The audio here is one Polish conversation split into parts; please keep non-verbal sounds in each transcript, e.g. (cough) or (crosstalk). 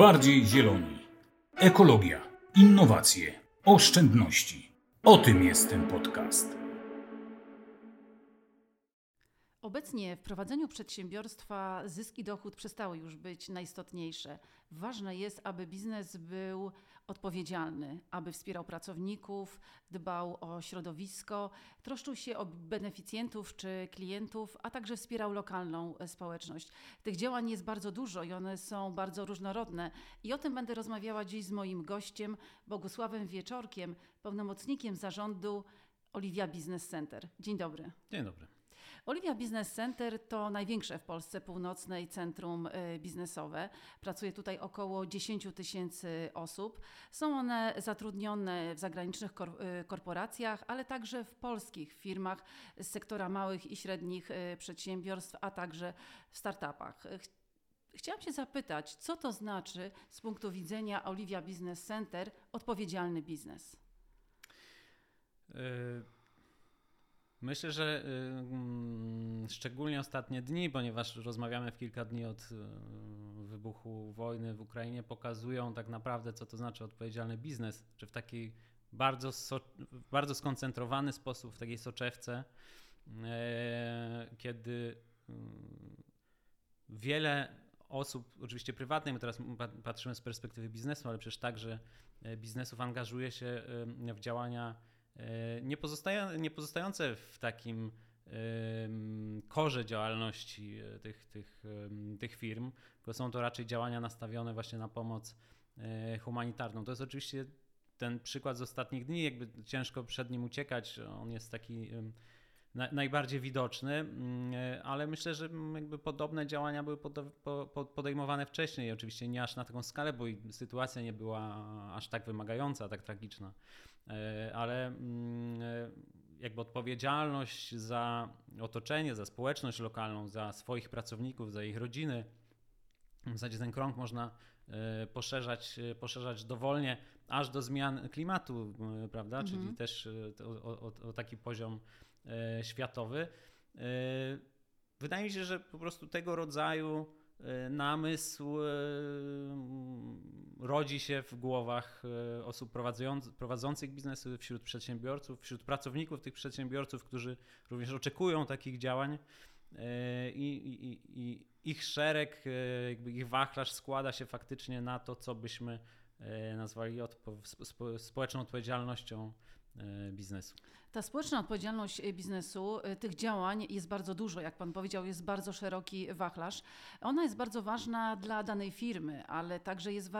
bardziej zieloni. Ekologia, innowacje, oszczędności. O tym jest ten podcast. Obecnie w prowadzeniu przedsiębiorstwa zysk i dochód przestały już być najistotniejsze. Ważne jest, aby biznes był odpowiedzialny, aby wspierał pracowników, dbał o środowisko, troszczył się o beneficjentów czy klientów, a także wspierał lokalną społeczność. Tych działań jest bardzo dużo i one są bardzo różnorodne. I o tym będę rozmawiała dziś z moim gościem, Bogusławem Wieczorkiem, pełnomocnikiem zarządu Oliwia Business Center. Dzień dobry. Dzień dobry. Olivia Business Center to największe w Polsce północnej centrum y, biznesowe. Pracuje tutaj około 10 tysięcy osób. Są one zatrudnione w zagranicznych y, korporacjach, ale także w polskich firmach z sektora małych i średnich y, przedsiębiorstw, a także w startupach. Chciałam się zapytać, co to znaczy z punktu widzenia Olivia Business Center odpowiedzialny biznes? Y Myślę, że y, szczególnie ostatnie dni, ponieważ rozmawiamy w kilka dni od y, wybuchu wojny w Ukrainie, pokazują tak naprawdę, co to znaczy odpowiedzialny biznes, czy w takiej bardzo, so, bardzo skoncentrowany sposób, w takiej soczewce, y, kiedy wiele osób, oczywiście prywatnych, my teraz patrzymy z perspektywy biznesu, ale przecież także biznesów angażuje się w działania E, nie, pozostają, nie pozostające w takim korze działalności e, tych, tych, tych firm, tylko są to raczej działania nastawione właśnie na pomoc e, humanitarną. To jest oczywiście ten przykład z ostatnich dni, jakby ciężko przed nim uciekać. On jest taki najbardziej widoczny, mm, ale myślę, że jakby podobne działania były podejmowane wcześniej. Oczywiście nie aż na taką skalę, bo sytuacja nie była aż tak wymagająca, tak tragiczna. E, ale mm, e, jakby odpowiedzialność za otoczenie, za społeczność lokalną, za swoich pracowników, za ich rodziny, w zasadzie ten krąg można e, poszerzać, poszerzać dowolnie, aż do zmian klimatu, prawda? Mhm. Czyli też o, o, o, taki poziom światowy. Wydaje mi się, że po prostu tego rodzaju E, namysł e, rodzi się w głowach e, osób prowadzących biznesy, wśród przedsiębiorców, wśród pracowników tych przedsiębiorców, którzy również oczekują takich działań. I, i, i ich szereg, ich wachlarz składa się faktycznie na to, co byśmy nazwali odpo- społeczną odpowiedzialnością E, biznesu. Ta społeczna odpowiedzialność e, biznesu, e, tych działań jest bardzo dużo, jak Pan powiedział, jest bardzo szeroki wachlarz. Ona jest bardzo ważna dla danej firmy, ale także jest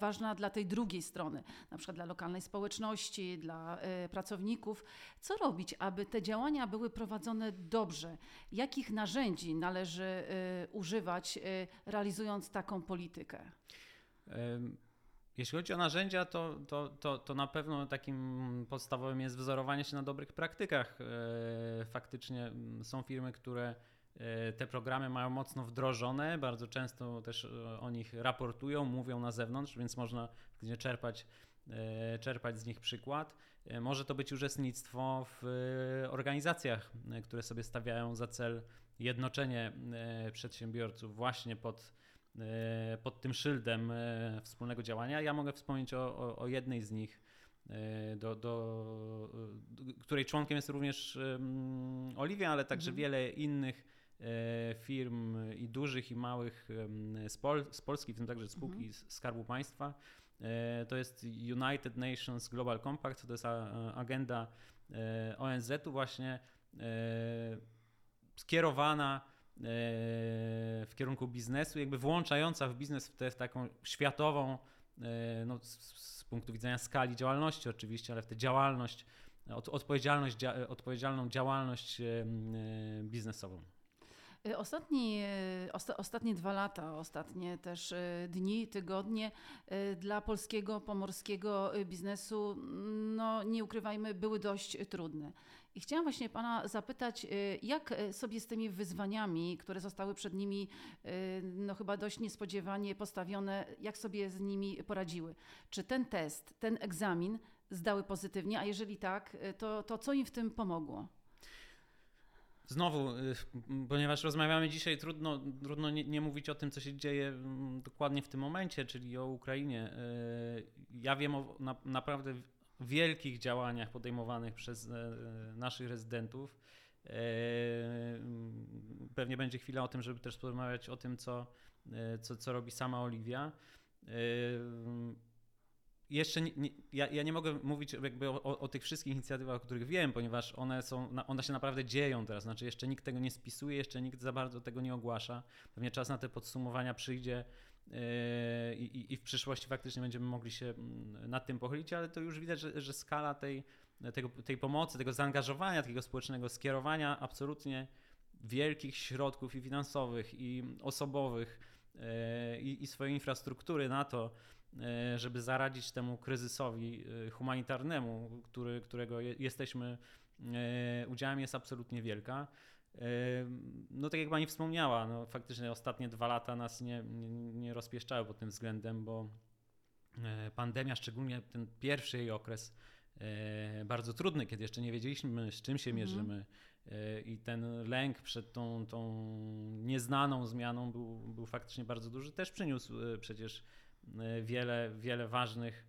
ważna dla tej drugiej strony, na przykład dla lokalnej społeczności, dla pracowników. Co robić, aby te działania były prowadzone dobrze? Jakich narzędzi należy używać, realizując taką politykę? Jeśli chodzi o narzędzia, to, to, to, to na pewno takim podstawowym jest wzorowanie się na dobrych praktykach. E, faktycznie mm, są firmy, które e, te programy mają mocno wdrożone, bardzo często też e, o nich raportują, mówią na zewnątrz, więc można czerpać, czerpać z nich przykład. Może to być uczestnictwo w organizacjach, które sobie stawiają za cel jednoczenie przedsiębiorców właśnie pod pod tym szyldem e, wspólnego działania. Ja mogę wspomnieć o, o, o jednej z nich, e, do, do, do, której członkiem jest również Oliwia, ale także mhm. wiele innych firm i dużych i małych z, Pol z Polski, w tym także spółki mhm. Skarbu Państwa. To jest United Nations Global Compact, to jest agenda ONZ-u właśnie skierowana w kierunku biznesu, jakby włączająca w biznes w tę taką światową, e, no, z, punktu widzenia skali działalności oczywiście, ale w tę działalność, odpowiedzialność, odpowiedzialną działalność e, biznesową. Ostatni, osta, ostatnie dwa lata, ostatnie też e, dni, tygodnie dla polskiego, pomorskiego biznesu, no nie ukrywajmy, były dość trudne. I chciałam właśnie Pana zapytać, y, jak y, sobie z tymi wyzwaniami, które zostały przed nimi y, no chyba dość niespodziewanie postawione, jak sobie z nimi poradziły? Czy ten test, ten egzamin zdały pozytywnie, a jeżeli tak, to, to co im w tym pomogło? Znowu, ponieważ rozmawiamy dzisiaj, trudno, trudno nie, nie, mówić o tym, co się dzieje mm, dokładnie w tym momencie, czyli o Ukrainie. Ja wiem o na, naprawdę wielkich działaniach podejmowanych przez e, naszych rezydentów. E, pewnie będzie chwila o tym, żeby też porozmawiać o tym, co, e, co, co robi sama Oliwia jeszcze nie, nie, ja, ja, nie mogę mówić jakby o, o, tych wszystkich inicjatywach, o których wiem, ponieważ one, są, one się naprawdę dzieją teraz. Znaczy, jeszcze nikt tego nie spisuje, jeszcze nikt za bardzo tego nie ogłasza. Pewnie czas na te podsumowania przyjdzie i, i w przyszłości faktycznie będziemy mogli się mm, nad tym pochylić, ale to już widać, że, że skala tej, tego, tej pomocy, tego zaangażowania takiego społecznego, skierowania absolutnie wielkich środków i finansowych, i osobowych, yy, i, i swojej infrastruktury na to, E, żeby zaradzić temu kryzysowi humanitarnemu, który, którego jesteśmy udziałem, jest absolutnie wielka. No tak jak pani wspomniała, no faktycznie ostatnie dwa lata nas nie, nie, nie rozpieszczały pod tym względem, bo pandemia, szczególnie ten pierwszy jej okres, bardzo trudny, kiedy jeszcze nie wiedzieliśmy, z czym się mhm. mierzymy. I ten lęk przed tą, tą nieznaną zmianą był, był faktycznie bardzo duży. Też przyniósł przecież E, wiele, wiele ważnych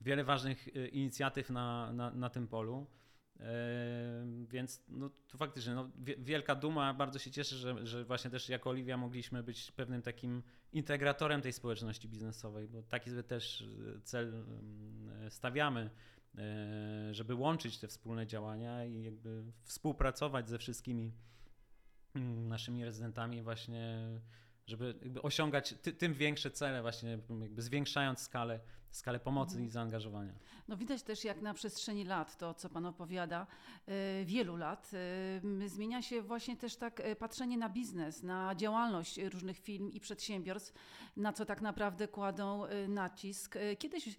wiele ważnych e, inicjatyw na, na, na tym polu. E, więc no, to faktycznie no, wielka duma. Bardzo się cieszę, że, że właśnie też jako Oliwia mogliśmy być pewnym takim integratorem tej społeczności biznesowej, bo taki sobie też cel stawiamy, żeby łączyć te wspólne działania i jakby współpracować ze wszystkimi naszymi rezydentami właśnie żeby osiągać ty, tym większe cele, właśnie jakby zwiększając skalę, skalę pomocy mhm. i zaangażowania. No widać też, jak na przestrzeni lat, to co Pan opowiada, yy, wielu lat, yy, zmienia się właśnie też tak yy, patrzenie na biznes, na działalność różnych firm i przedsiębiorstw, na co tak naprawdę kładą nacisk. Kiedyś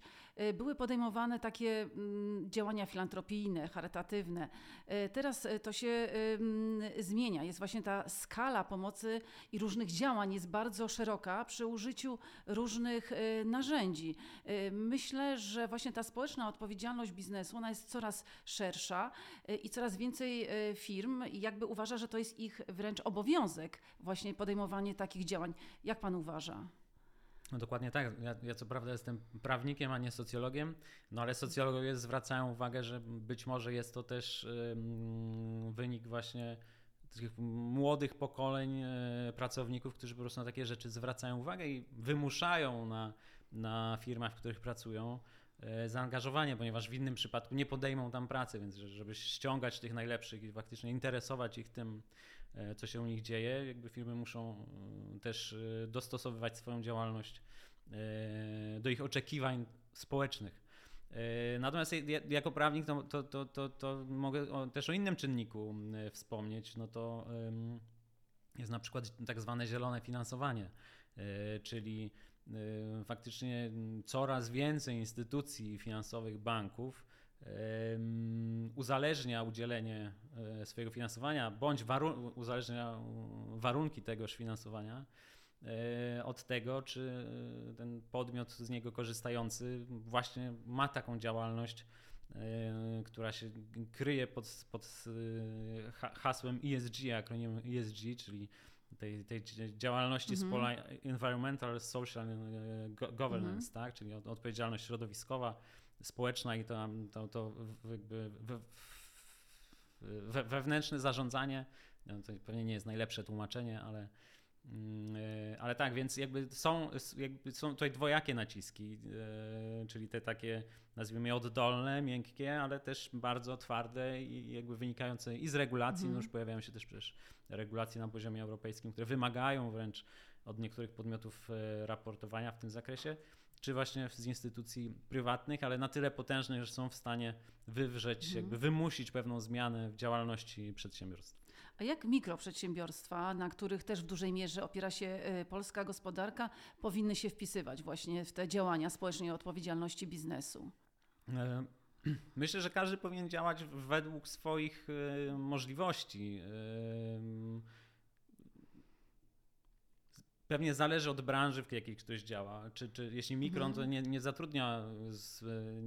były podejmowane takie mm, działania filantropijne, charytatywne. Teraz to się zmienia. Jest właśnie ta skala pomocy i różnych działań jest bardzo szeroka przy użyciu różnych narzędzi. Myślę, że właśnie ta społeczna odpowiedzialność biznesu, ona jest coraz szersza y, i coraz więcej y, firm jakby uważa, że to jest ich wręcz obowiązek właśnie podejmowanie takich działań. Jak pan uważa? No dokładnie tak. Ja, ja, co prawda jestem prawnikiem, a nie socjologiem, no ale socjologowie zwracają uwagę, że być może jest to też wynik właśnie tych młodych pokoleń e, pracowników, którzy po prostu na takie rzeczy zwracają uwagę i wymuszają na na firmach, w których pracują, e, zaangażowanie, ponieważ w innym przypadku nie podejmą tam pracy, więc żeby ściągać tych najlepszych i faktycznie interesować ich tym, e, co się u nich dzieje, jakby firmy muszą e, też dostosowywać swoją działalność do ich oczekiwań społecznych. Natomiast jako prawnik to, to, to, to, to mogę też o innym czynniku wspomnieć, no to jest na przykład tak zwane zielone finansowanie, czyli faktycznie coraz więcej instytucji finansowych, banków uzależnia udzielenie y, swojego finansowania bądź uzależnia warunki tegoż finansowania y, od tego, czy ten podmiot z niego korzystający właśnie ma taką działalność, która się kryje pod, pod hasłem ESG, akronimem ESG, czyli tej, tej działalności z pola mhm. environmental, social e, governance, mhm. tak? czyli odpowiedzialność środowiskowa, społeczna i to, to, to jakby we, wewnętrzne zarządzanie, no to pewnie nie jest najlepsze tłumaczenie, ale, ale tak, więc jakby są, jakby są tutaj dwojakie naciski, e, czyli te takie nazwijmy je oddolne, miękkie, ale też bardzo twarde i jakby wynikające i z regulacji, mm. no już pojawiają się też przecież regulacje na poziomie europejskim, które wymagają wręcz od niektórych podmiotów e, raportowania w tym zakresie, czy właśnie z instytucji prywatnych, ale na tyle potężnych, że są w stanie wywrzeć, mm. jakby wymusić pewną zmianę w działalności przedsiębiorstw. A jak mikroprzedsiębiorstwa, na których też w dużej mierze opiera się e, polska gospodarka, powinny się wpisywać właśnie w te działania społecznej odpowiedzialności biznesu? E, (clears throat) myślę, że każdy powinien działać według swoich e, możliwości. Pewnie zależy od branży, w jakiej ktoś działa. Czy, czy jeśli mikron, Mhm. to nie, nie zatrudnia, z,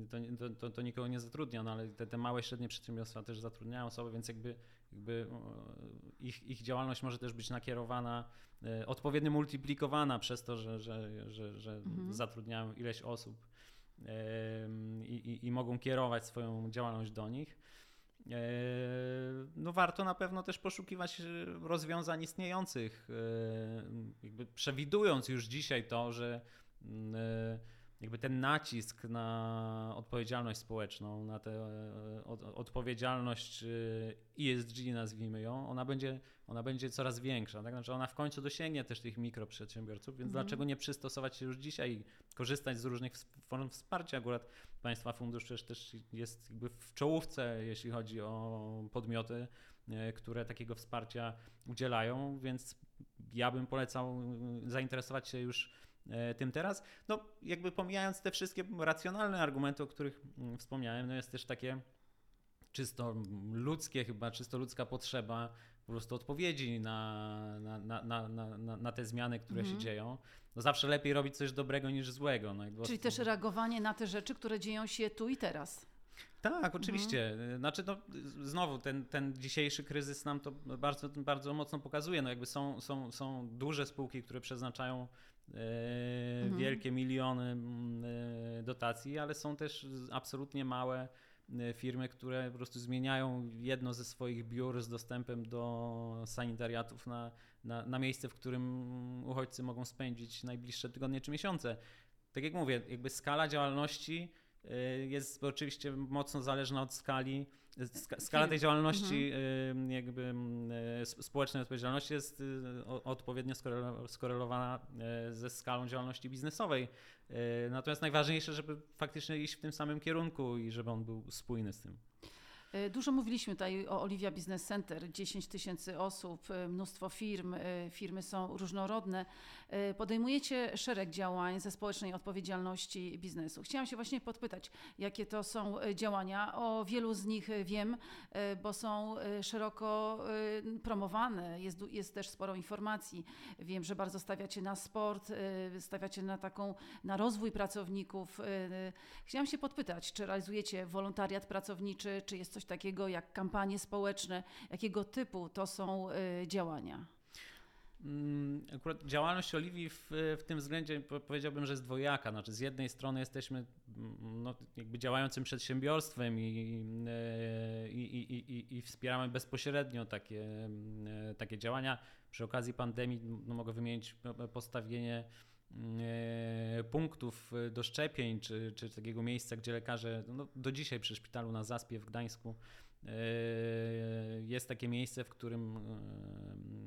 to, to, to, to nikogo nie zatrudnia, no ale te, te małe, średnie przedsiębiorstwa też zatrudniają osoby, więc jakby, jakby o, ich, ich działalność może też być nakierowana, e, odpowiednio multiplikowana przez to, że, że, że, że Mhm. zatrudniają ileś osób i, i, i mogą kierować swoją działalność do nich. E, No warto na pewno też poszukiwać e, rozwiązań istniejących, e, jakby przewidując już dzisiaj to, że mm, e, jakby ten nacisk na odpowiedzialność społeczną, na tę e, od- odpowiedzialność e, ESG nazwijmy ją, ona będzie, ona będzie coraz większa. Tak? Znaczy ona w końcu dosięgnie też tych mikroprzedsiębiorców, więc Mhm. dlaczego nie przystosować się już dzisiaj i korzystać z różnych form wsparcia. Akurat Państwa Fundusz przecież też jest jakby w czołówce, jeśli chodzi o podmioty, e, które takiego wsparcia udzielają, więc ja bym polecał e, zainteresować się już e, tym teraz. No, jakby pomijając te wszystkie racjonalne argumenty, o których mm, wspomniałem, no jest też takie czysto ludzkie, chyba czysto ludzka potrzeba po prostu odpowiedzi na, na, na, na, na, te zmiany, które Mhm. się dzieją. No zawsze lepiej robić coś dobrego niż złego. No Czyli też reagowanie na te rzeczy, które dzieją się tu i teraz. Tak, oczywiście. Znaczy, no, znowu, ten, ten dzisiejszy kryzys nam to bardzo, bardzo mocno pokazuje. No, jakby są, są, są duże spółki, które przeznaczają e, Mhm. wielkie miliony mm, e, dotacji, ale są też absolutnie małe e, firmy, które po prostu zmieniają jedno ze swoich biur z dostępem do sanitariatów na, na, na miejsce, w którym uchodźcy mogą spędzić najbliższe tygodnie czy miesiące. Tak jak mówię, jakby skala działalności jest oczywiście mocno zależna od skali. ska- Skala tej działalności, y, jakby mm, y, społecznej odpowiedzialności jest y, odpowiednio skorelo- skorelowana y, ze skalą działalności biznesowej. Y, Natomiast najważniejsze, żeby faktycznie iść w tym samym kierunku i żeby on był spójny z tym. E, Dużo mówiliśmy tutaj o Olivia Business Center, 10 tysięcy osób, e, mnóstwo firm, e, firmy są różnorodne. Podejmujecie szereg działań ze społecznej odpowiedzialności biznesu. Chciałam się właśnie podpytać, jakie to są działania. O wielu z nich wiem, bo są szeroko promowane, jest, jest też sporo informacji. Wiem, że bardzo stawiacie na sport, stawiacie na taką, na rozwój pracowników. Chciałam się podpytać, czy realizujecie wolontariat pracowniczy, czy jest coś takiego jak kampanie społeczne, jakiego typu to są y, działania? Mm, Akurat działalność Oliwii w, w tym względzie po- powiedziałbym, że jest dwojaka. Znaczy, z jednej strony jesteśmy mm, no, jakby działającym przedsiębiorstwem i, e, i, i, i, i wspieramy bezpośrednio takie, e, takie działania. Przy okazji pandemii no, mogę wymienić p- postawienie punktów e, do szczepień, czy, czy takiego miejsca, gdzie lekarze, no, do dzisiaj przy szpitalu na Zaspie w Gdańsku e, jest takie miejsce, w którym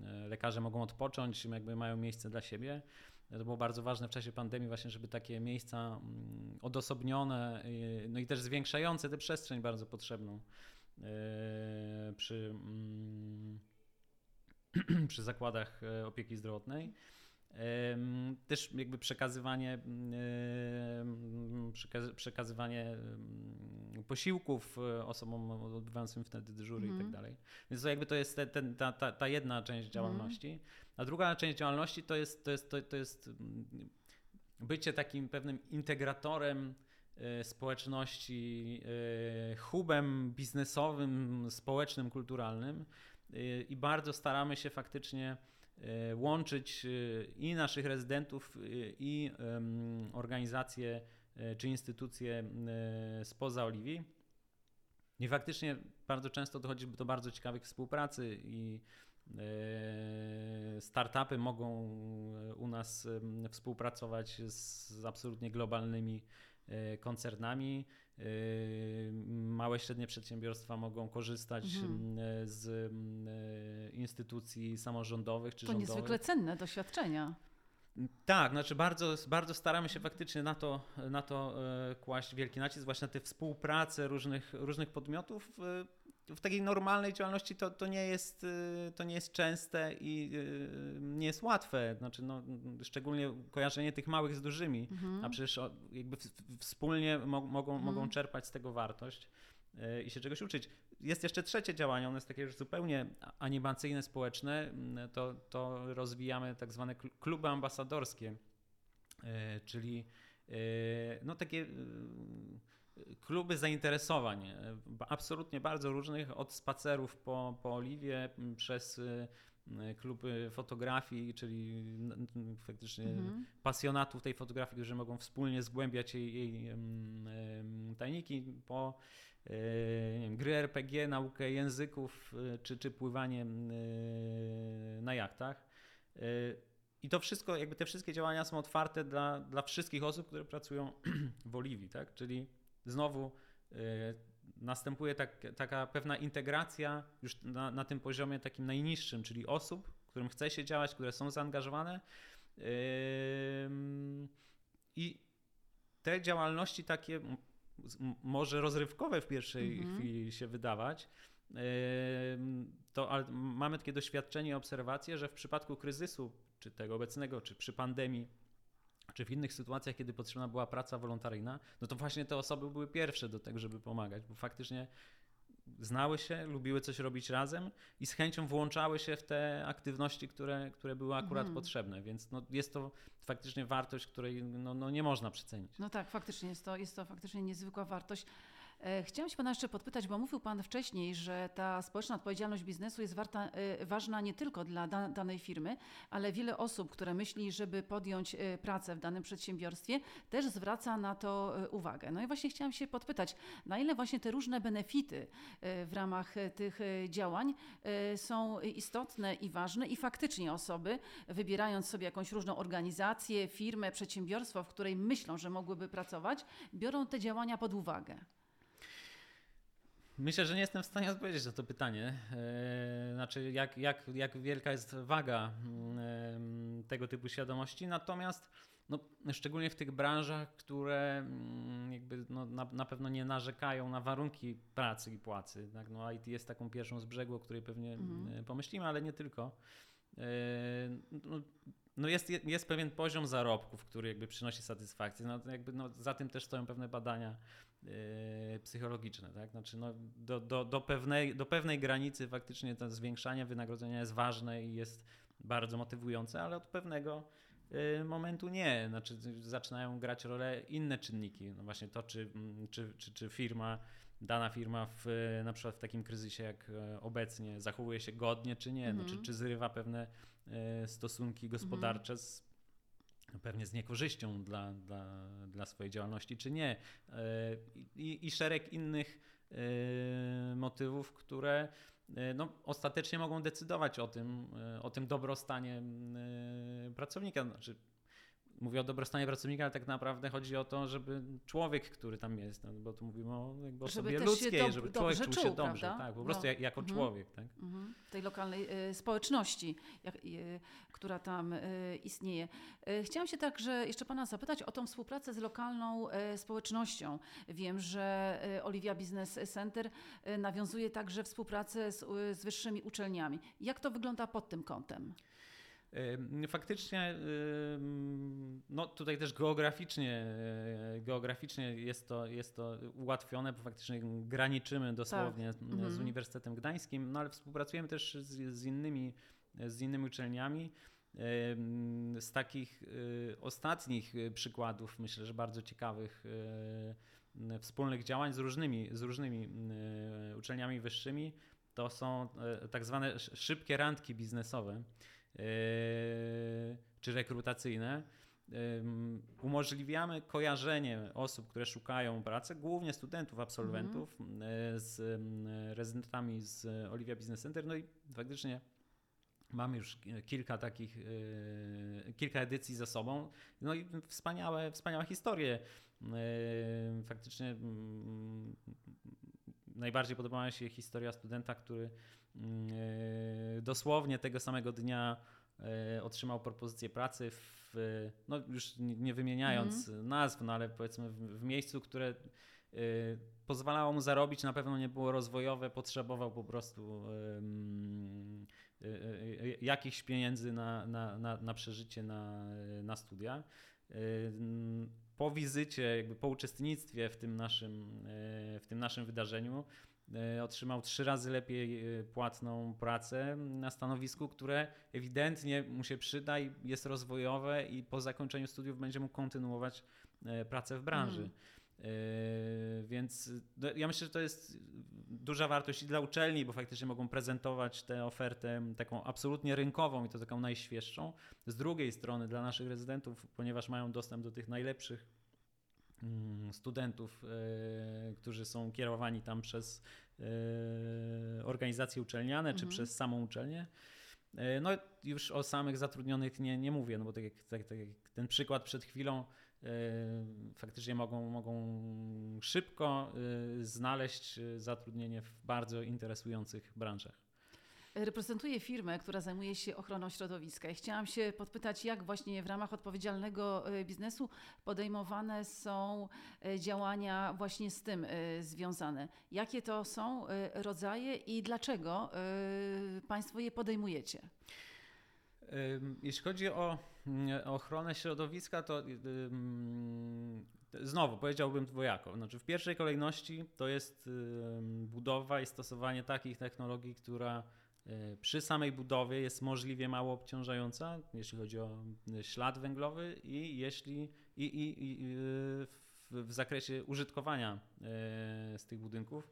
e, lekarze mogą odpocząć, jakby mają miejsce dla siebie. To było bardzo ważne w czasie pandemii właśnie, żeby takie miejsca mm, odosobnione, no i też zwiększające tę przestrzeń bardzo potrzebną e, przy, mm, (clears throat) przy zakładach e, opieki zdrowotnej. Też jakby przekazywanie, przekazywanie posiłków e, osobom odbywającym wtedy dyżury i Mhm. tak dalej. Więc to jakby to jest te, ten, ta, ta, ta jedna część Mhm. działalności. A druga część działalności to jest, to jest, to, to jest mm, bycie takim pewnym integratorem e, społeczności, e, hubem biznesowym, społecznym, kulturalnym i bardzo staramy się faktycznie łączyć e, i naszych rezydentów, e, i organizacje e, czy instytucje e, spoza Oliwii. I faktycznie bardzo często dochodzi do bardzo ciekawych współpracy i e, startupy mogą e, u nas współpracować z absolutnie globalnymi e, koncernami. E, Małe, średnie przedsiębiorstwa mogą korzystać Mhm. m, z m, e, instytucji samorządowych czy To rządowych. niezwykle cenne doświadczenia. Tak, znaczy bardzo, bardzo staramy się faktycznie na to, na to e, kłaść wielki nacisk, właśnie na tę współpracę różnych, różnych podmiotów. W takiej normalnej działalności to, to, nie jest, e, to nie jest częste i e, nie jest łatwe. Znaczy, no, szczególnie kojarzenie tych małych z dużymi, Mhm. a przecież jakby wspólnie mo, mogą, Mhm. mogą czerpać z tego wartość e, i się czegoś uczyć. jest jeszcze trzecie działanie, ono jest takie już zupełnie animacyjne, społeczne. Mm, to, to rozwijamy tak zwane kluby ambasadorskie, czyli no takie kluby zainteresowań, absolutnie bardzo różnych, od spacerów po, po Oliwie, przez kluby fotografii, czyli faktycznie mhm. pasjonatów tej fotografii, którzy mogą wspólnie zgłębiać jej, jej tajniki po e, wiem, gry RPG, naukę języków e, czy, czy pływanie e, na jachtach. I to wszystko, jakby te wszystkie działania są otwarte dla, dla wszystkich osób, które pracują (clears throat) w Oliwii, tak? Czyli znowu następuje tak, taka pewna integracja już na, na tym poziomie takim najniższym, czyli osób, którym chce się działać, które są zaangażowane. I te działalności takie może rozrywkowe w pierwszej mhm. chwili się wydawać, to ale mamy takie doświadczenie, obserwacje, że w przypadku kryzysu, czy tego obecnego, czy przy pandemii, czy w innych sytuacjach, kiedy potrzebna była praca wolontaryjna, no to właśnie te osoby były pierwsze do tego, żeby pomagać, bo faktycznie znały się, lubiły coś robić razem i z chęcią włączały się w te aktywności, które, które były akurat mhm. potrzebne, więc no jest to faktycznie wartość, której no, no nie można przecenić. No tak, faktycznie jest to, jest to faktycznie niezwykła wartość. E, chciałam się Pana jeszcze podpytać, bo mówił Pan wcześniej, że ta społeczna odpowiedzialność biznesu jest warta, e, ważna nie tylko dla danej firmy, ale wiele osób, które myśli, żeby podjąć e, pracę w danym przedsiębiorstwie, też zwraca na to uwagę. No i właśnie chciałam się podpytać, na ile właśnie te różne benefity w ramach tych działań są istotne i ważne i faktycznie osoby, wybierając sobie jakąś różną organizację, firmę, przedsiębiorstwo, w której myślą, że mogłyby pracować, biorą te działania pod uwagę. Myślę, że nie jestem w stanie odpowiedzieć na to pytanie. E, znaczy, jak, jak, jak wielka jest waga mm, tego typu świadomości. Natomiast no, szczególnie w tych branżach, które mm, jakby no, na, na pewno nie narzekają na warunki pracy i płacy. Tak? No, IT jest taką pierwszą z brzegu, o której pewnie mhm. E, pomyślimy, ale nie tylko. E, no, no jest, jest pewien poziom zarobków, który jakby przynosi satysfakcję. No, jakby no, za tym też stoją pewne badania psychologiczne. Tak? Znaczy, no, do, do, do, pewnej, do pewnej granicy faktycznie to zwiększanie wynagrodzenia jest ważne i jest bardzo motywujące, ale od pewnego yy, momentu nie. Znaczy, zaczynają grać rolę inne czynniki. No właśnie to, czy, mm, czy, czy, czy firma, dana firma w, na przykład w takim kryzysie jak e, obecnie zachowuje się godnie, czy nie. No, czy, mhm. czy zrywa pewne e, stosunki gospodarcze z pewnie z niekorzyścią dla, dla, dla swojej działalności, czy nie. E, I, i szereg innych e, motywów, które e, no, ostatecznie mogą decydować o tym, o tym dobrostanie pracownika. Znaczy, mówię o dobrostanie pracownika, ale tak naprawdę chodzi o to, żeby człowiek, który tam jest, no, bo tu mówimy o jakby osobie ludzkiej, żeby człowiek czuł się dobrze, prawda? tak, po prostu no. jako mhm. człowiek. Tak? Mhm. Tej lokalnej y, społeczności, jak, y, która tam y, istnieje. Chciałam się także jeszcze Pana zapytać o tą współpracę z lokalną społecznością. Wiem, że Olivia Business Center nawiązuje także współpracę z, z wyższymi uczelniami. Jak to wygląda pod tym kątem? Faktycznie, no tutaj też geograficznie, e, geograficznie jest to, jest to ułatwione, bo faktycznie graniczymy dosłownie tak. z mhm. Uniwersytetem Gdańskim, no ale współpracujemy też z, z, innymi, z innymi uczelniami. Z takich e, ostatnich przykładów, myślę, że bardzo ciekawych wspólnych działań z różnymi, z różnymi uczelniami wyższymi, to są e, tak zwane szybkie randki biznesowe. Yy, czy rekrutacyjne, umożliwiamy kojarzenie osób, które szukają pracy, głównie studentów, absolwentów, mm z rezydentami z Olivia Business Center. No i faktycznie mamy już kilka takich, yy, kilka edycji za sobą. No i wspaniałe, wspaniałe historie. Faktycznie mm, najbardziej podobała mi się historia studenta, który Mm, dosłownie tego samego dnia e, otrzymał propozycję pracy w, no już nie wymieniając mm. nazw, no ale powiedzmy w, w miejscu, które e, pozwalało mu zarobić, na pewno nie było rozwojowe, potrzebował po prostu jakichś pieniędzy na, na, na, na przeżycie, na, na studia. Po wizycie, jakby po uczestnictwie w tym naszym, w tym naszym wydarzeniu, e, otrzymał trzy razy lepiej e, płatną pracę na stanowisku, które ewidentnie mu się przyda i jest rozwojowe i po zakończeniu studiów będzie mógł kontynuować e, pracę w branży. Mm. Więc no, ja myślę, że to jest duża wartość i dla uczelni, bo faktycznie mogą prezentować tę ofertę taką absolutnie rynkową i to taką najświeższą. Z drugiej strony dla naszych rezydentów, ponieważ mają dostęp do tych najlepszych studentów, którzy są kierowani tam przez organizacje uczelniane czy mhm. przez samą uczelnię. No już o samych zatrudnionych nie, nie mówię, no bo tak jak, tak, tak jak ten przykład przed chwilą faktycznie mogą, mogą szybko y, znaleźć zatrudnienie w bardzo interesujących branżach. Reprezentuję firmę, która zajmuje się ochroną środowiska i chciałam się podpytać, jak właśnie w ramach odpowiedzialnego y, biznesu podejmowane są działania właśnie z tym związane. Jakie to są rodzaje i dlaczego Państwo je podejmujecie? Jeśli chodzi o mm, ochronę środowiska, to znowu powiedziałbym dwojako. Znaczy w pierwszej kolejności to jest budowa i stosowanie takich technologii, która e, przy samej budowie jest możliwie mało obciążająca, jeśli chodzi o ślad węglowy i jeśli i, i, i w, w zakresie użytkowania e, z tych budynków.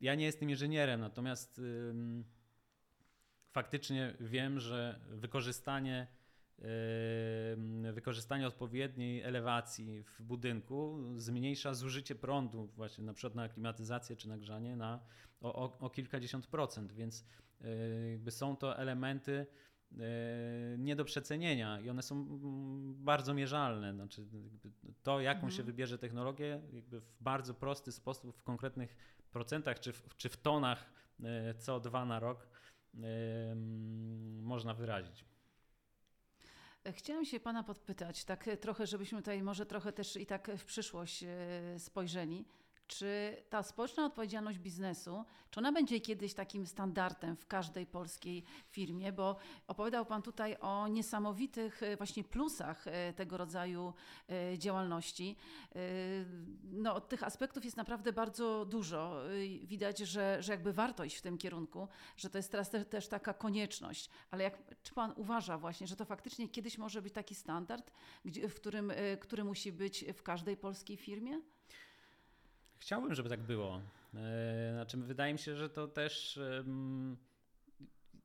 Ja nie jestem inżynierem, natomiast faktycznie wiem, że wykorzystanie, wykorzystanie odpowiedniej elewacji w budynku zmniejsza zużycie prądu właśnie na przykład na klimatyzację czy nagrzanie na, o, o, o kilkadziesiąt procent, więc e, jakby są to elementy e, nie do przecenienia i one są mm, bardzo mierzalne. Znaczy, to, jaką mhm. się wybierze technologię, jakby w bardzo prosty sposób, w konkretnych procentach czy w, czy w tonach e, CO2 na rok można wyrazić. Chciałam się Pana podpytać, tak trochę, żebyśmy tutaj może trochę też i tak w przyszłość e, spojrzeli czy ta społeczna odpowiedzialność biznesu, czy ona będzie kiedyś takim standardem w każdej polskiej firmie? Bo opowiadał Pan tutaj o niesamowitych e, właśnie plusach e, tego rodzaju e, działalności. No, tych aspektów jest naprawdę bardzo dużo. Widać, że, że jakby warto iść w tym kierunku, że to jest teraz też, też taka konieczność. Ale jak, czy Pan uważa właśnie, że to faktycznie kiedyś może być taki standard, gdzie, w którym, który musi być w każdej polskiej firmie? Chciałbym, żeby tak było. E, znaczy, wydaje mi się, że to też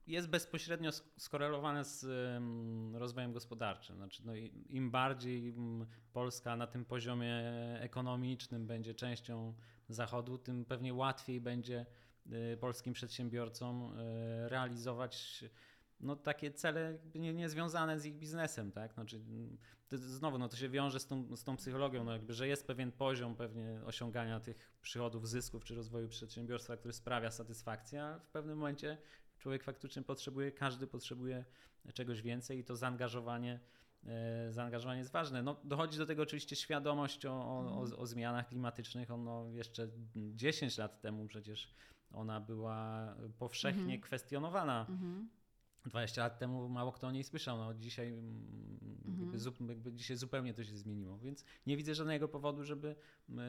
jest bezpośrednio skorelowane z rozwojem gospodarczym. Znaczy, no, im bardziej Polska na tym poziomie ekonomicznym będzie częścią Zachodu, tym pewnie łatwiej będzie e, polskim przedsiębiorcom e, realizować no, takie cele nie, nie związane z ich biznesem, tak? Znaczy, to, znowu, no, to się wiąże z tą, z tą psychologią, no, jakby, że jest pewien poziom pewnie osiągania tych przychodów, zysków czy rozwoju przedsiębiorstwa, który sprawia satysfakcję, a w pewnym momencie człowiek faktycznie potrzebuje, każdy potrzebuje czegoś więcej i to zaangażowanie e, zaangażowanie jest ważne. No, dochodzi do tego oczywiście świadomość o, o, o, mhm. zmianach klimatycznych. Ono jeszcze 10 lat temu przecież ona była powszechnie mhm. kwestionowana. Mhm 20 lat temu mało kto o niej słyszał. No, dzisiaj, mm, mhm. jakby, jakby dzisiaj zupełnie to się zmieniło, więc nie widzę żadnego powodu, żeby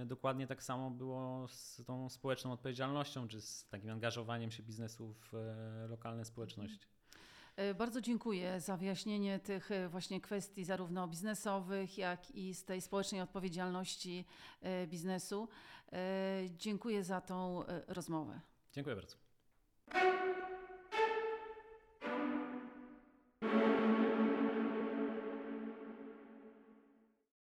dokładnie tak samo było z tą społeczną odpowiedzialnością, czy z takim angażowaniem się biznesu w e, lokalne społeczności. E, bardzo dziękuję za wyjaśnienie tych e, właśnie kwestii zarówno biznesowych, jak i z tej społecznej odpowiedzialności biznesu. Dziękuję za tą rozmowę. Dziękuję bardzo.